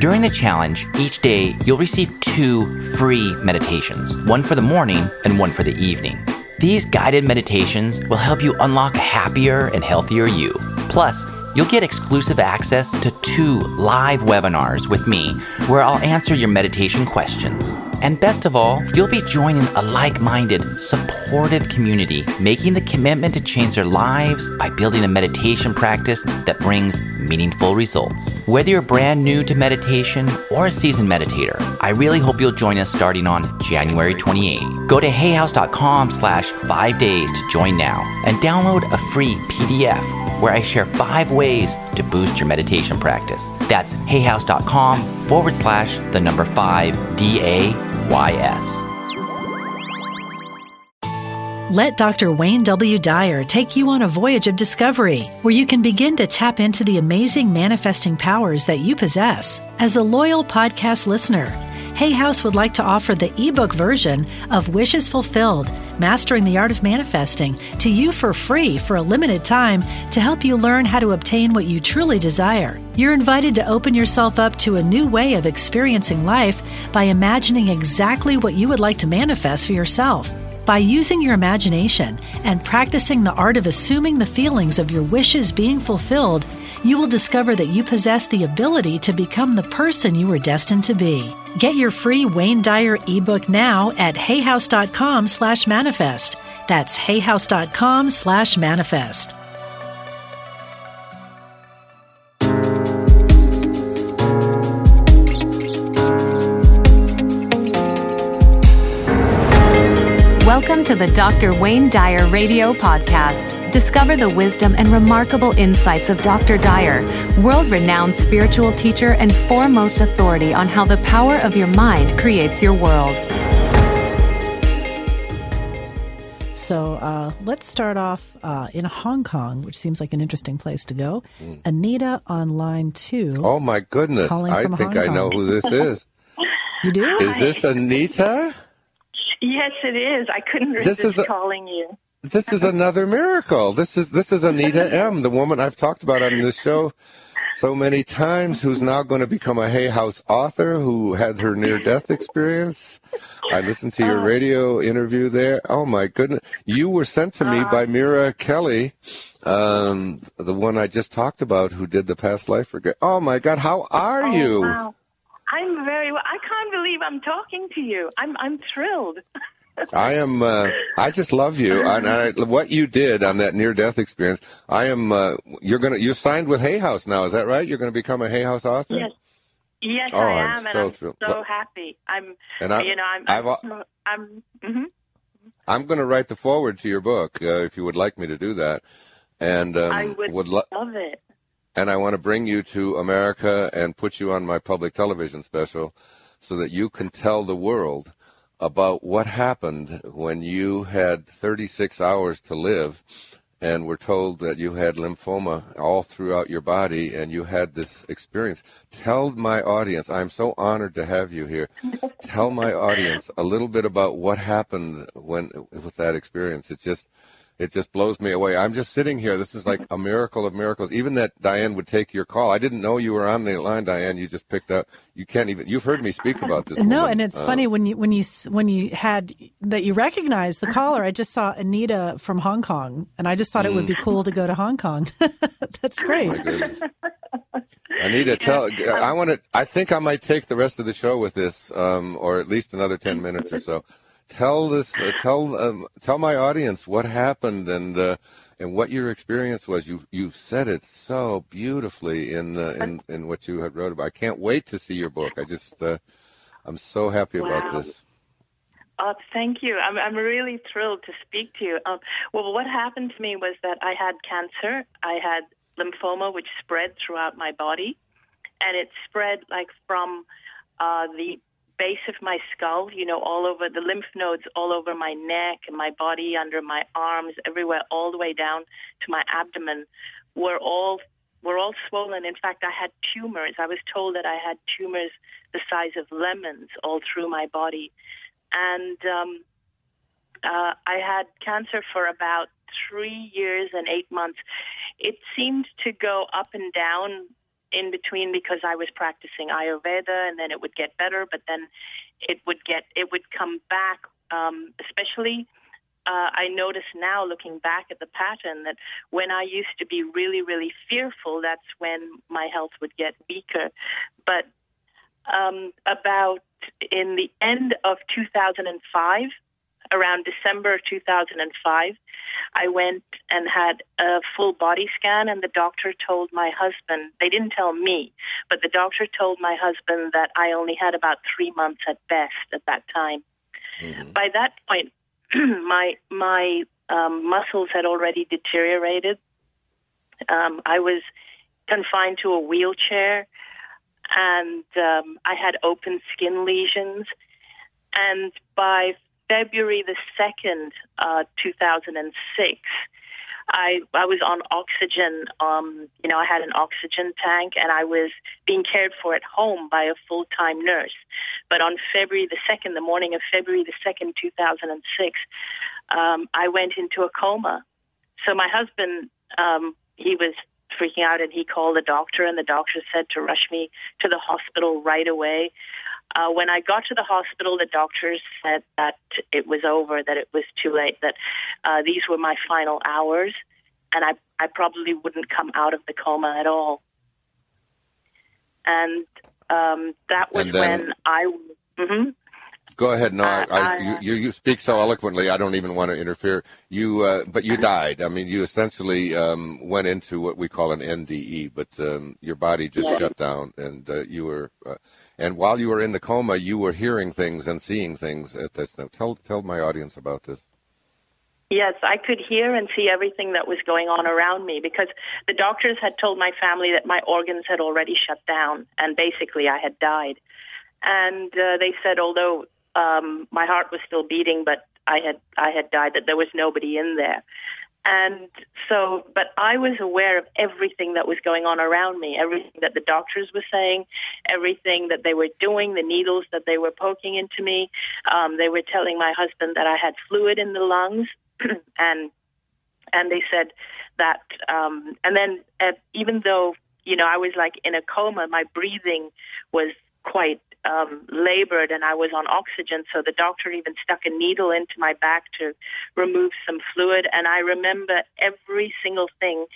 During the challenge, each day you'll receive two free meditations one for the morning and one for the evening. These guided meditations will help you unlock a happier and healthier you. Plus, you'll get exclusive access to two live webinars with me where I'll answer your meditation questions. And best of all, you'll be joining a like minded, supportive community, making the commitment to change their lives by building a meditation practice that brings meaningful results. Whether you're brand new to meditation or a seasoned meditator, I really hope you'll join us starting on January 28. Go to hayhouse.com slash five days to join now and download a free PDF where I share five ways to boost your meditation practice. That's hayhouse.com forward slash the number five D A Y S. Let Dr. Wayne W. Dyer take you on a voyage of discovery where you can begin to tap into the amazing manifesting powers that you possess. As a loyal podcast listener, Hay House would like to offer the ebook version of Wishes Fulfilled Mastering the Art of Manifesting to you for free for a limited time to help you learn how to obtain what you truly desire. You're invited to open yourself up to a new way of experiencing life by imagining exactly what you would like to manifest for yourself. By using your imagination and practicing the art of assuming the feelings of your wishes being fulfilled, you will discover that you possess the ability to become the person you were destined to be. Get your free Wayne Dyer ebook now at hayhouse.com slash manifest. That's hayhouse.com slash manifest. Welcome to the Dr. Wayne Dyer Radio Podcast. Discover the wisdom and remarkable insights of Dr. Dyer, world renowned spiritual teacher and foremost authority on how the power of your mind creates your world. So uh, let's start off uh, in Hong Kong, which seems like an interesting place to go. Anita on line two. Oh my goodness! I think Hong I know who this is. You do? Is this Anita? Yes, it is. I couldn't This resist is a- calling you. This is another miracle. This is this is Anita M, the woman I've talked about on this show so many times, who's now going to become a Hay House author, who had her near death experience. I listened to your radio interview there. Oh my goodness! You were sent to me by Mira Kelley, um, the one I just talked about, who did the past life regret. Oh my God! How are Oh, you? Wow. I'm very well. I can't believe I'm talking to you. I'm I'm thrilled. I am. Uh, I just love you, and I, what you did on that near-death experience. I am. Uh, you're gonna. You signed with Hay House now. Is that right? You're going to become a Hay House author. Yes. Yes, Oh, I I'm and so I'm thrilled. so happy. I'm, And I- you know, I'm, I've I'm, I'm, mhm. I'm going to write the foreword to your book uh, if you would like me to do that, and um, I would, lo- love it. and I want to bring you to America and put you on my public television special, so that you can tell the world about what happened when you had 36 hours to live and were told that you had lymphoma all throughout your body and you had this experience. Tell my audience, I'm so honored to have you here. Tell my audience a little bit about what happened when with that experience. It just it just blows me away. I'm just sitting here. This is like a miracle of miracles. Even that Diane would take your call. I didn't know you were on the line, Diane. You just picked up. You can't even. You've heard me speak about this. No, woman. and it's Uh, funny when you when you when you had that you recognized the caller. I just saw Anita from Hong Kong, and I just thought it would be cool to go to Hong Kong. That's great. My goodness. I need to tell. I want to. I think I might take the rest of the show with this, um, or at least another ten minutes or so. Tell this. Uh, tell um, tell my audience what happened and uh, and what your experience was. You you've said it so beautifully in uh, in in what you had wrote about. I can't wait to see your book. I just uh, I'm so happy about this. Oh, thank you. I'm I'm really thrilled to speak to you. Um, well, what happened to me was that I had cancer. I had lymphoma, which spread throughout my body, and it spread like from uh, the base of my skull, you know, all over the lymph nodes, all over my neck and my body, under my arms, everywhere, all the way down to my abdomen, were all were all swollen. In fact, I had tumors. I was told that I had tumors the size of lemons all through my body, and um, uh, I had cancer for about three years and eight months. It seemed to go up and down in between because I was practicing Ayurveda, and then it would get better, but then it would get it would come back, um, especially. Uh, I notice now, looking back at the pattern, that when I used to be really, really fearful, that's when my health would get weaker. But um, about in the end of 2005, around December 2005, I went and had a full body scan, and the doctor told my husband, they didn't tell me, but the doctor told my husband that I only had about three months at best at that time. Mm-hmm. By that point, my my um, muscles had already deteriorated. Um, I was confined to a wheelchair, and um, I had open skin lesions. And by February the 2nd, uh, 2006, I, I was on oxygen. Um, you know, I had an oxygen tank and I was being cared for at home by a full time nurse. But on February the 2nd, the morning of February the 2nd, 2006, um, I went into a coma. So my husband, um, he was freaking out and he called the doctor and the doctor said to rush me to the hospital right away. Uh, when I got to the hospital, the doctors said that it was over, that it was too late, that uh, these were my final hours, and I, I probably wouldn't come out of the coma at all. And um, that was then, when I. Mm-hmm. Go ahead. No, uh, I, I, you, you speak so eloquently. I don't even want to interfere. You, uh, but you died. I mean, you essentially um, went into what we call an NDE, but um, your body just yeah. shut down, and uh, you were uh, and while you were in the coma, you were hearing things and seeing things at this. Tell tell my audience about this. Yes, I could hear and see everything that was going on around me because the doctors had told my family that my organs had already shut down and basically I had died. And uh, they said, although um, my heart was still beating, but I had I had died, that there was nobody in there. And so, but I was aware of everything that was going on around me, everything that the doctors were saying, everything that they were doing, the needles that they were poking into me. Um, they were telling my husband that I had fluid in the lungs, and and they said that, um, and then uh, even though you know I was like in a coma, my breathing was quite um, labored and I was on oxygen. So the doctor even stuck a needle into my back to remove some fluid. And I remember every single thing,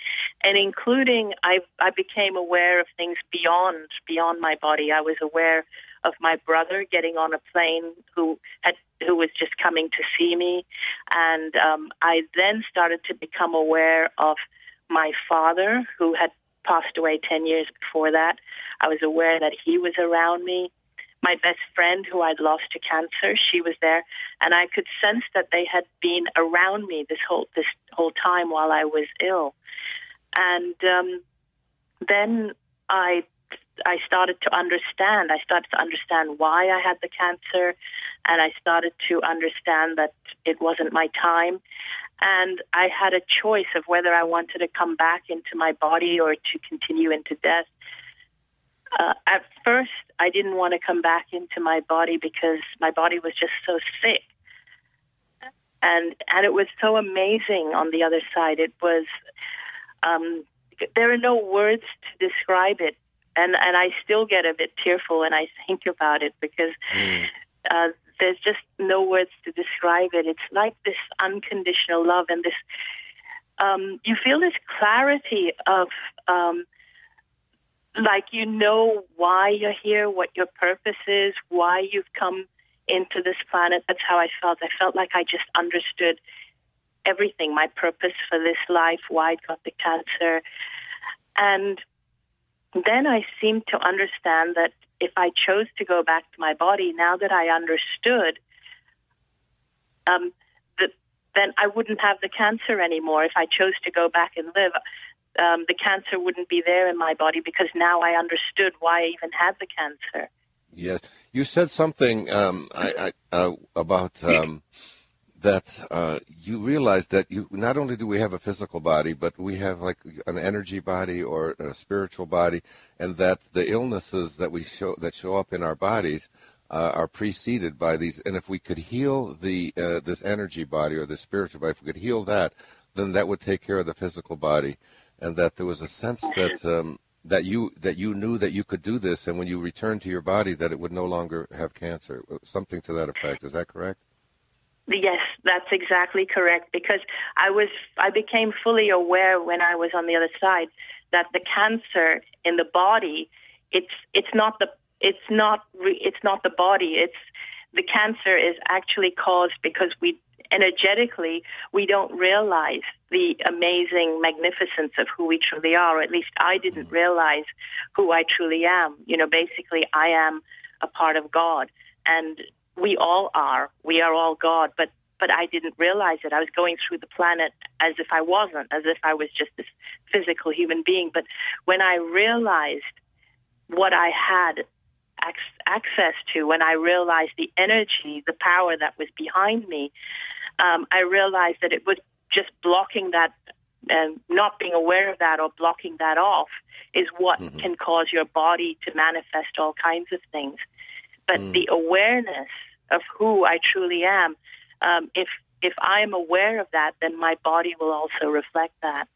and including I, I became aware of things beyond beyond my body. I was aware of my brother getting on a plane who had who was just coming to see me, and um, I then started to become aware of my father who had passed away 10 years before that. I was aware that he was around me my best friend who I'd lost to cancer, she was there, and I could sense that they had been around me this whole this whole time while I was ill. And um, then I I started to understand. I started to understand why I had the cancer, and I started to understand that it wasn't my time. And I had a choice of whether I wanted to come back into my body or to continue into death. Uh, at first, I didn't want to come back into my body because my body was just so sick. And and it was so amazing on the other side. It was um, there are no words to describe it, and and I still get a bit tearful when I think about it because mm. uh, there's just no words to describe it. It's like this unconditional love and this. Um, you feel this clarity of um, like you know why you're here, what your purpose is, why you've come into this planet. That's how I felt. I felt like I just understood everything, my purpose for this life, why I got the cancer. And then I seemed to understand that if I chose to go back to my body, now that I understood, um, that then I wouldn't have the cancer anymore. If I chose to go back and live, um, the cancer wouldn't be there in my body because now I understood why I even had the cancer. Yes, you said something um, I, I, uh, about um, that uh, you realized that you not only do we have a physical body, but we have like an energy body or a spiritual body, and that the illnesses that we show that show up in our bodies uh, are preceded by these. And if we could heal the uh, this energy body or the spiritual body, if we could heal that, then that would take care of the physical body, and that there was a sense that. Um, that you that you knew that you could do this, and when you returned to your body, that it would no longer have cancer, something to that effect. Is that correct? Yes, that's exactly correct. Because I was, I became fully aware when I was on the other side that the cancer in the body, it's it's not the it's not it's not the body. It's the cancer is actually caused because we energetically we don't realize the amazing magnificence of who we truly are. Or at least I didn't mm. realize who I truly am. You know, basically I am a part of God, and we all are. We are all God, but but I didn't realize it. I was going through the planet as if I wasn't, as if I was just this physical human being. But when I realized what I had access to, when I realized the energy, the power that was behind me, um, I realized that it was just blocking that and not being aware of that or blocking that off is what mm-hmm. can cause your body to manifest all kinds of things. But mm. the awareness of who I truly am, um, if if I am aware of that, then my body will also reflect that.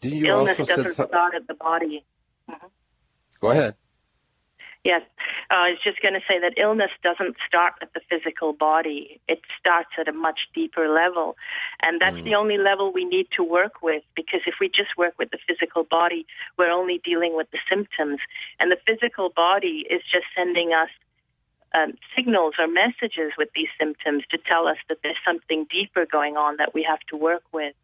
Do you Illness also doesn't start at the body. Mm-hmm. Go ahead. Yes, uh, I was just going to say that illness doesn't start at the physical body. It starts at a much deeper level. And that's mm. the only level we need to work with because if we just work with the physical body, we're only dealing with the symptoms. And the physical body is just sending us um, signals or messages with these symptoms to tell us that there's something deeper going on that we have to work with.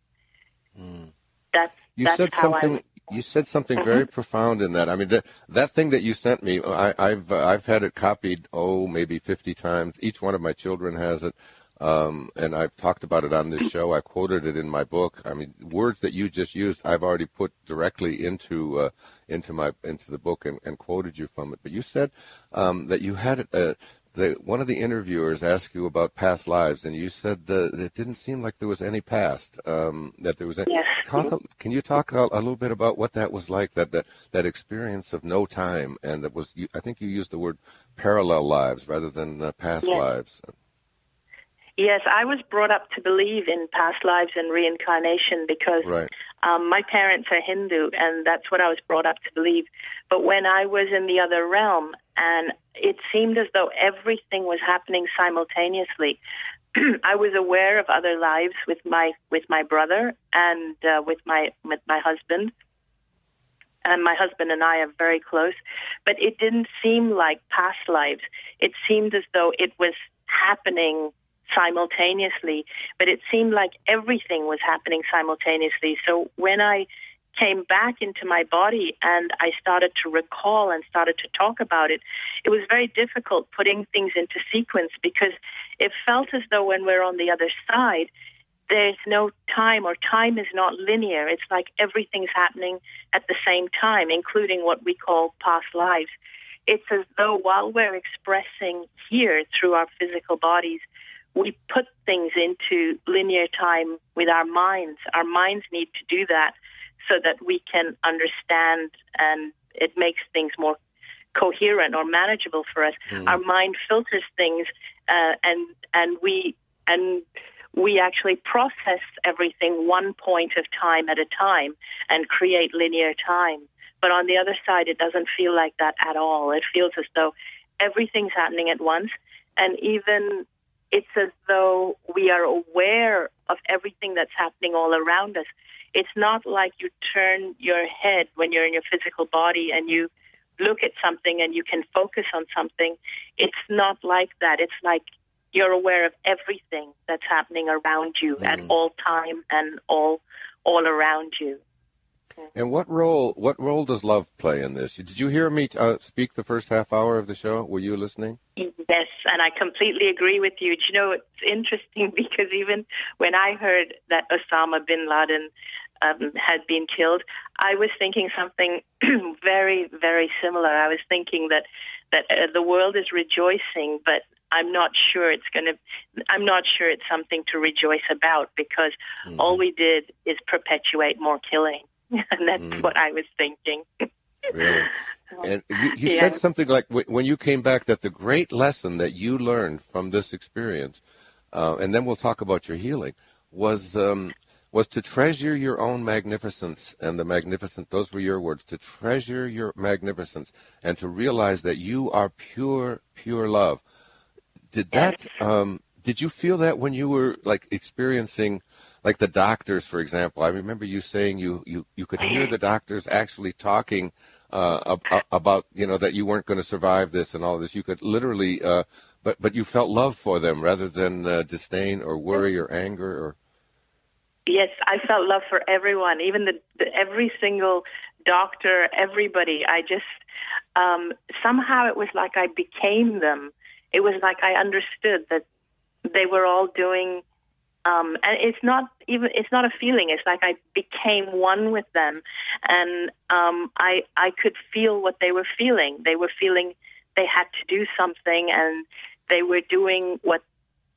Mm. That's, you that's said something. You said something very mm-hmm. profound in that. I mean, that that thing that you sent me, I, have uh, I've had it copied. Oh, maybe fifty times. Each one of my children has it. Um, and I've talked about it on this show. I quoted it in my book. I mean, words that you just used, I've already put directly into uh, into my into the book and, and, quoted you from it. But you said um, that you had uh, the one of the interviewers asked you about past lives, and you said that it didn't seem like there was any past. Um, that there was. Any, yes. talk, can you talk a, a, little bit about what that was like? That that that experience of no time, and that was. You, I think you used the word parallel lives rather than uh, past yes. lives. Yes, I was brought up to believe in past lives and reincarnation because right. um, my parents are Hindu, and that's what I was brought up to believe. But when I was in the other realm, and it seemed as though everything was happening simultaneously. I was aware of other lives with my with my brother and uh, with my with my husband, and my husband and I are very close. But it didn't seem like past lives. It seemed as though it was happening simultaneously, but it seemed like everything was happening simultaneously. So when I came back into my body and I started to recall and started to talk about it, it was very difficult putting things into sequence because it felt as though when we're on the other side, there's no time or time is not linear. It's like everything's happening at the same time, including what we call past lives. It's as though while we're expressing here through our physical bodies, we put things into linear time with our minds. Our minds need to do that so that we can understand and it makes things more coherent or manageable for us. Mm. Our mind filters things uh, and and we and we actually process everything one point of time at a time and create linear time. But on the other side, it doesn't feel like that at all. It feels as though everything's happening at once, and even it's as though we are aware of everything that's happening all around us. It's not like you turn your head when you're in your physical body and you look at something and you can focus on something. It's not like that. It's like you're aware of everything that's happening around you mm. at all time and all all around you. And what role what role does love play in this? Did you hear me uh, speak the first half hour of the show? Were you listening? Yes, and I completely agree with you. Do you know, it's interesting because even when I heard that Osama bin Laden um, had been killed, I was thinking something very, very similar. I was thinking that that uh, the world is rejoicing, but I'm not sure it's going to. I'm not sure it's something to rejoice about because mm. all we did is perpetuate more killing, and that's mm. what I was thinking. really? And you, you yeah. said something like when you came back that the great lesson that you learned from this experience, uh, and then we'll talk about your healing, was um, was to treasure your own magnificence and the magnificent those were your words to treasure your magnificence and to realize that you are pure pure love. Did that um, did you feel that when you were like experiencing like the doctors for example? I remember you saying you you, you could hear the doctors actually talking uh, about you know that you weren't going to survive this and all this. You could literally uh, but but you felt love for them rather than uh, disdain or worry or anger or Yes, I felt love for everyone, even the, the every single doctor, everybody. I just um, somehow it was like I became them. It was like I understood that they were all doing. Um, and it's not even it's not a feeling. It's like I became one with them, and um, I I could feel what they were feeling. They were feeling they had to do something, and they were doing what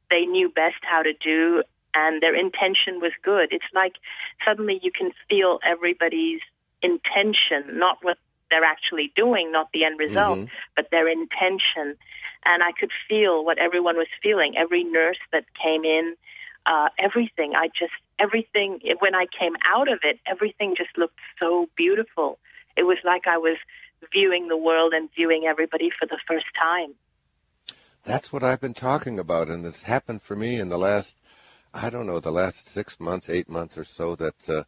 they knew best how to do and their intention was good. It's like suddenly you can feel everybody's intention, not what they're actually doing, not the end result, mm-hmm. but their intention. And I could feel what everyone was feeling. Every nurse that came in, uh, everything. I just, everything, when I came out of it, everything just looked so beautiful. It was like I was viewing the world and viewing everybody for the first time. That's what I've been talking about, and it's happened for me in the last I don't know, the last six months, eight months or so that uh,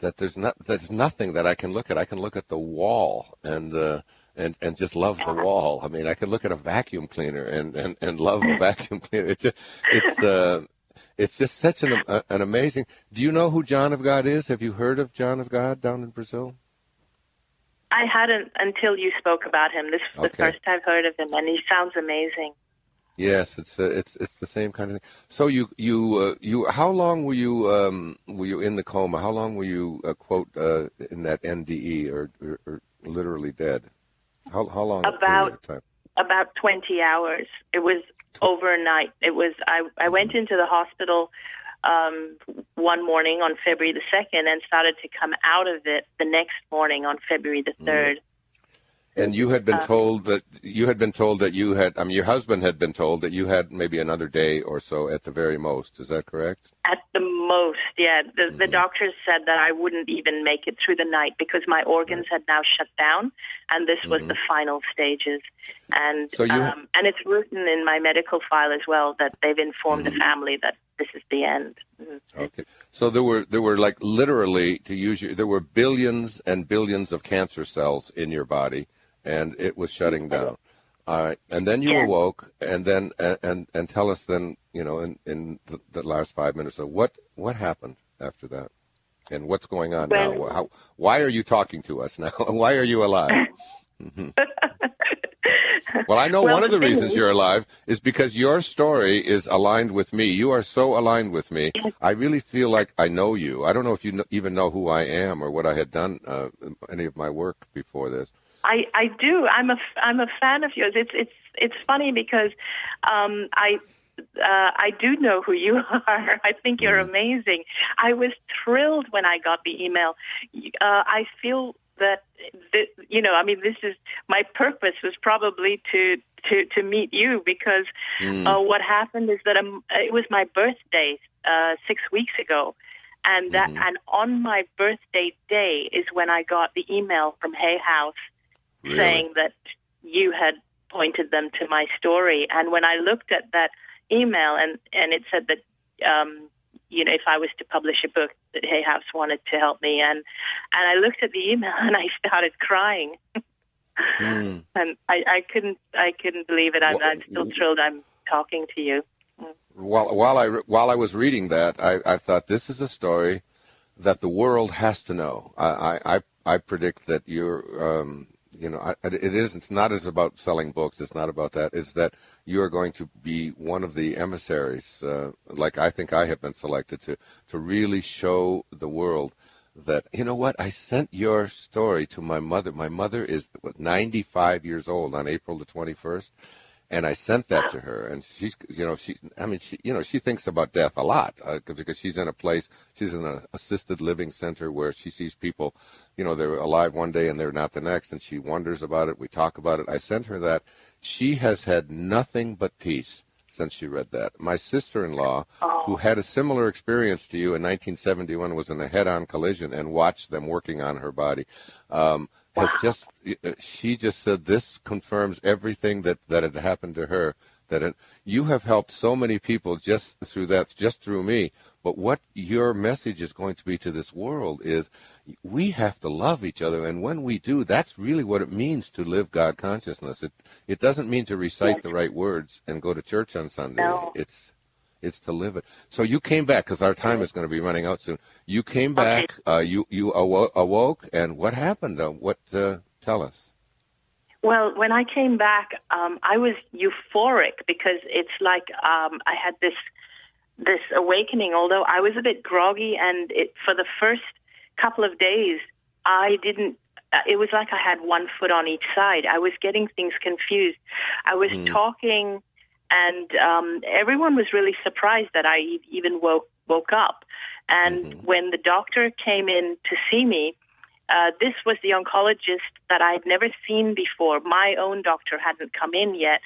that there's not there's nothing that I can look at. I can look at the wall and uh, and and just love the wall. I mean, I can look at a vacuum cleaner and and, and love a vacuum cleaner. It's just, it's uh, it's just such an uh, an amazing. Do you know who John of God is? Have you heard of John of God down in Brazil? I hadn't until you spoke about him. This is okay. the first I've heard of him, and he sounds amazing. Yes, it's uh, it's it's the same kind of thing. So you you uh, you how long were you um, were you in the coma? How long were you uh, quote uh, in that NDE or, or, or, literally dead? How how long? About about twenty hours. It was overnight. It was I I went mm-hmm. into the hospital um, one morning on February the second and started to come out of it the next morning on February the 3rd mm-hmm. And you had been uh, told that you had been told that you had. I mean, your husband had been told that you had maybe another day or so at the very most. Is that correct? At the most, yeah. The, mm-hmm. the doctors said that I wouldn't even make it through the night because my organs right. had now shut down, and this was mm-hmm. the final stages. And so you, um, and it's written in my medical file as well that they've informed mm-hmm. the family that this is the end. Mm-hmm. Okay. So there were there were like literally to use you there were billions and billions of cancer cells in your body and it was shutting down. All right, and then you awoke, and then and, and tell us then, you know, in in the, the last five minutes of what what happened after that, and what's going on well, now. How, why are you talking to us now? why are you alive? Mm-hmm. well, I know well, one of the reasons you're alive is because your story is aligned with me. You are so aligned with me. I really feel like I know you. I don't know if you even know who I am or what I had done, uh, any of my work before this. I I do. I'm a I'm a fan of yours. It's it's it's funny because um, I uh, I do know who you are. I think you're mm-hmm. amazing. I was thrilled when I got the email. Uh, I feel that, that you know, I mean, this is my purpose was probably to to to meet you because mm. uh, what happened is that um, it was my birthday uh, six weeks ago, and that mm-hmm. and on my birthday day is when I got the email from Hay House really? saying that you had pointed them to my story. And when I looked at that email and, and it said that, um, you know, if I was to publish a book, that Hay House wanted to help me. And, and I looked at the email and I started crying. mm. And I, I couldn't, I couldn't believe it. I'm, well, I'm still thrilled I'm talking to you. Mm. While, while I, while I was reading that, I, I thought this is a story that the world has to know. I, I, I predict that you're, um, you know, it is. It's not as about selling books. It's not about that. It's that you are going to be one of the emissaries, uh, like I think I have been selected to, to really show the world that you know what I sent your story to my mother. My mother is what, 95 years old on April the 21st, and I sent that to her. And she's you know she I mean she you know she thinks about death a lot uh, because she's in a place she's in an assisted living center where she sees people you know they're alive one day and they're not the next, and she wonders about it. We talk about it. I sent her that. She has had nothing but peace since she read that. My sister-in-law, oh. who had a similar experience to you in 1971, was in a head-on collision and watched them working on her body. Um, has just uh, she just said this confirms everything that that had happened to her. That it, you have helped so many people just through that, just through me. But what your message is going to be to this world is we have to love each other. And when we do, that's really what it means to live God consciousness. It, it doesn't mean to recite yes. the right words and go to church on Sunday. No. It's, it's to live it. So you came back because our time is going to be running out soon. You came back. Okay. Uh, you you awo- awoke, and what happened? Uh, what? Uh, tell us. Well, when I came back, um, I was euphoric because it's like um, I had this this awakening. Although I was a bit groggy, and it, for the first couple of days, I didn't. Uh, it was like I had one foot on each side. I was getting things confused. I was mm. talking, and um, everyone was really surprised that I even woke woke up. And mm-hmm. when the doctor came in to see me, uh, this was the oncologist that I had never seen before. My own doctor hadn't come in yet.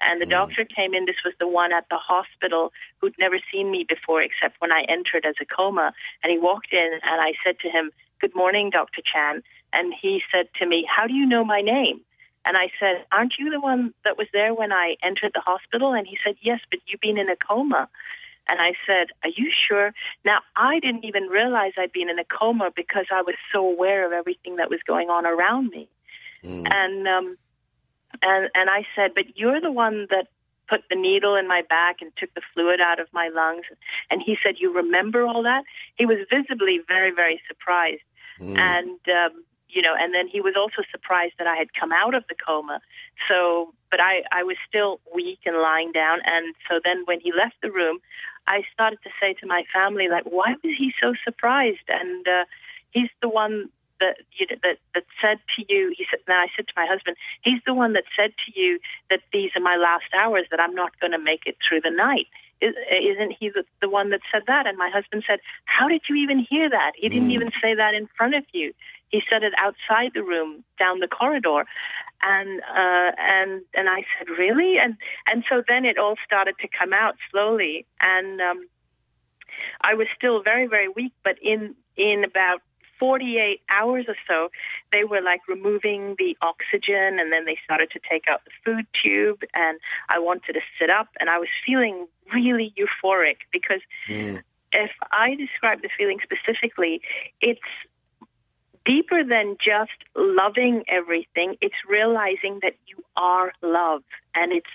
And the mm. doctor came in. This was the one at the hospital who'd never seen me before, except when I entered as a coma. And he walked in, and I said to him, Good morning, Dr. Chan. And he said to me, How do you know my name? And I said, Aren't you the one that was there when I entered the hospital? And he said, Yes, but you've been in a coma. And I said, Are you sure? Now, I didn't even realize I'd been in a coma because I was so aware of everything that was going on around me. Mm. And, um, and, and I said, But you're the one that put the needle in my back and took the fluid out of my lungs. And he said, You remember all that? He was visibly very, very surprised. Mm. And, um, you know, and then he was also surprised that I had come out of the coma. So, but I, I was still weak and lying down. And so then when he left the room, I started to say to my family, like, why was he so surprised? And uh, he's the one that you know, that that said to you. He said. Then I said to my husband, he's the one that said to you that these are my last hours. That I'm not going to make it through the night. Isn't he the, the one that said that? And my husband said, How did you even hear that? He didn't mm. even say that in front of you. He said it outside the room, down the corridor and uh, and and I said, really? And and so then it all started to come out slowly, and um, I was still very very weak, but in in about 48 hours or so, they were like removing the oxygen and then they started to take out the food tube. And I wanted to sit up and I was feeling really euphoric because mm. if I describe the feeling specifically, it's deeper than just loving everything. It's realizing that you are love. And it's,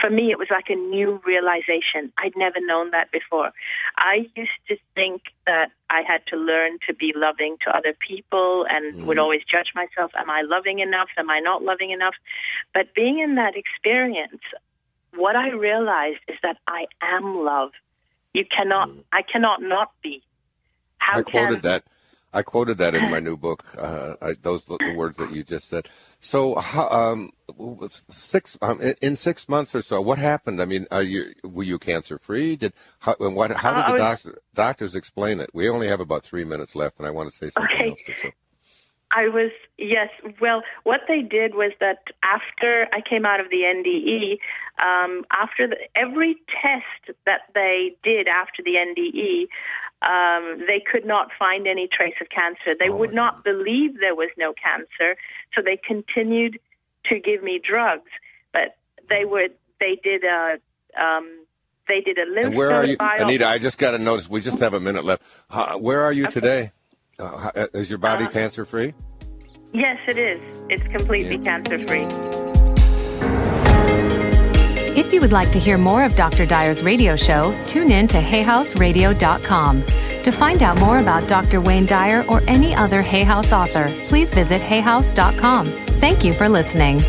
for me, it was like a new realization. I'd never known that before. I used to think that I had to learn to be loving to other people and mm would always judge myself. Am I loving enough? Am I not loving enough? But being in that experience, what I realized is that I am love. You cannot, mm I cannot not be. How I quoted can, that I quoted that in my new book. Uh, I, those the words that you just said. So, um, six um, in six months or so, what happened? I mean, you, were you cancer free? Did how, what, how did uh, the was, doctor, doctors explain it? We only have about three minutes left, and I want to say something okay. else. So. I was yes. Well, what they did was that after I came out of the NDE, um, after the, every test that they did after the NDE, um, they could not find any trace of cancer. They oh, would not believe there was no cancer, so they continued to give me drugs. But they would they did a um, they did a lymph and where are you, Anita? I just got to notice. We just have a minute left. where are you okay. today? Uh, is your body uh, cancer free? Yes, it is. It's completely yeah. cancer free. If you would like to hear more of Dr. Dyer's radio show, tune in to hayhouseradio.com. To find out more about Dr. Wayne Dyer or any other Hay House author, please visit hayhouse.com. Thank you for listening.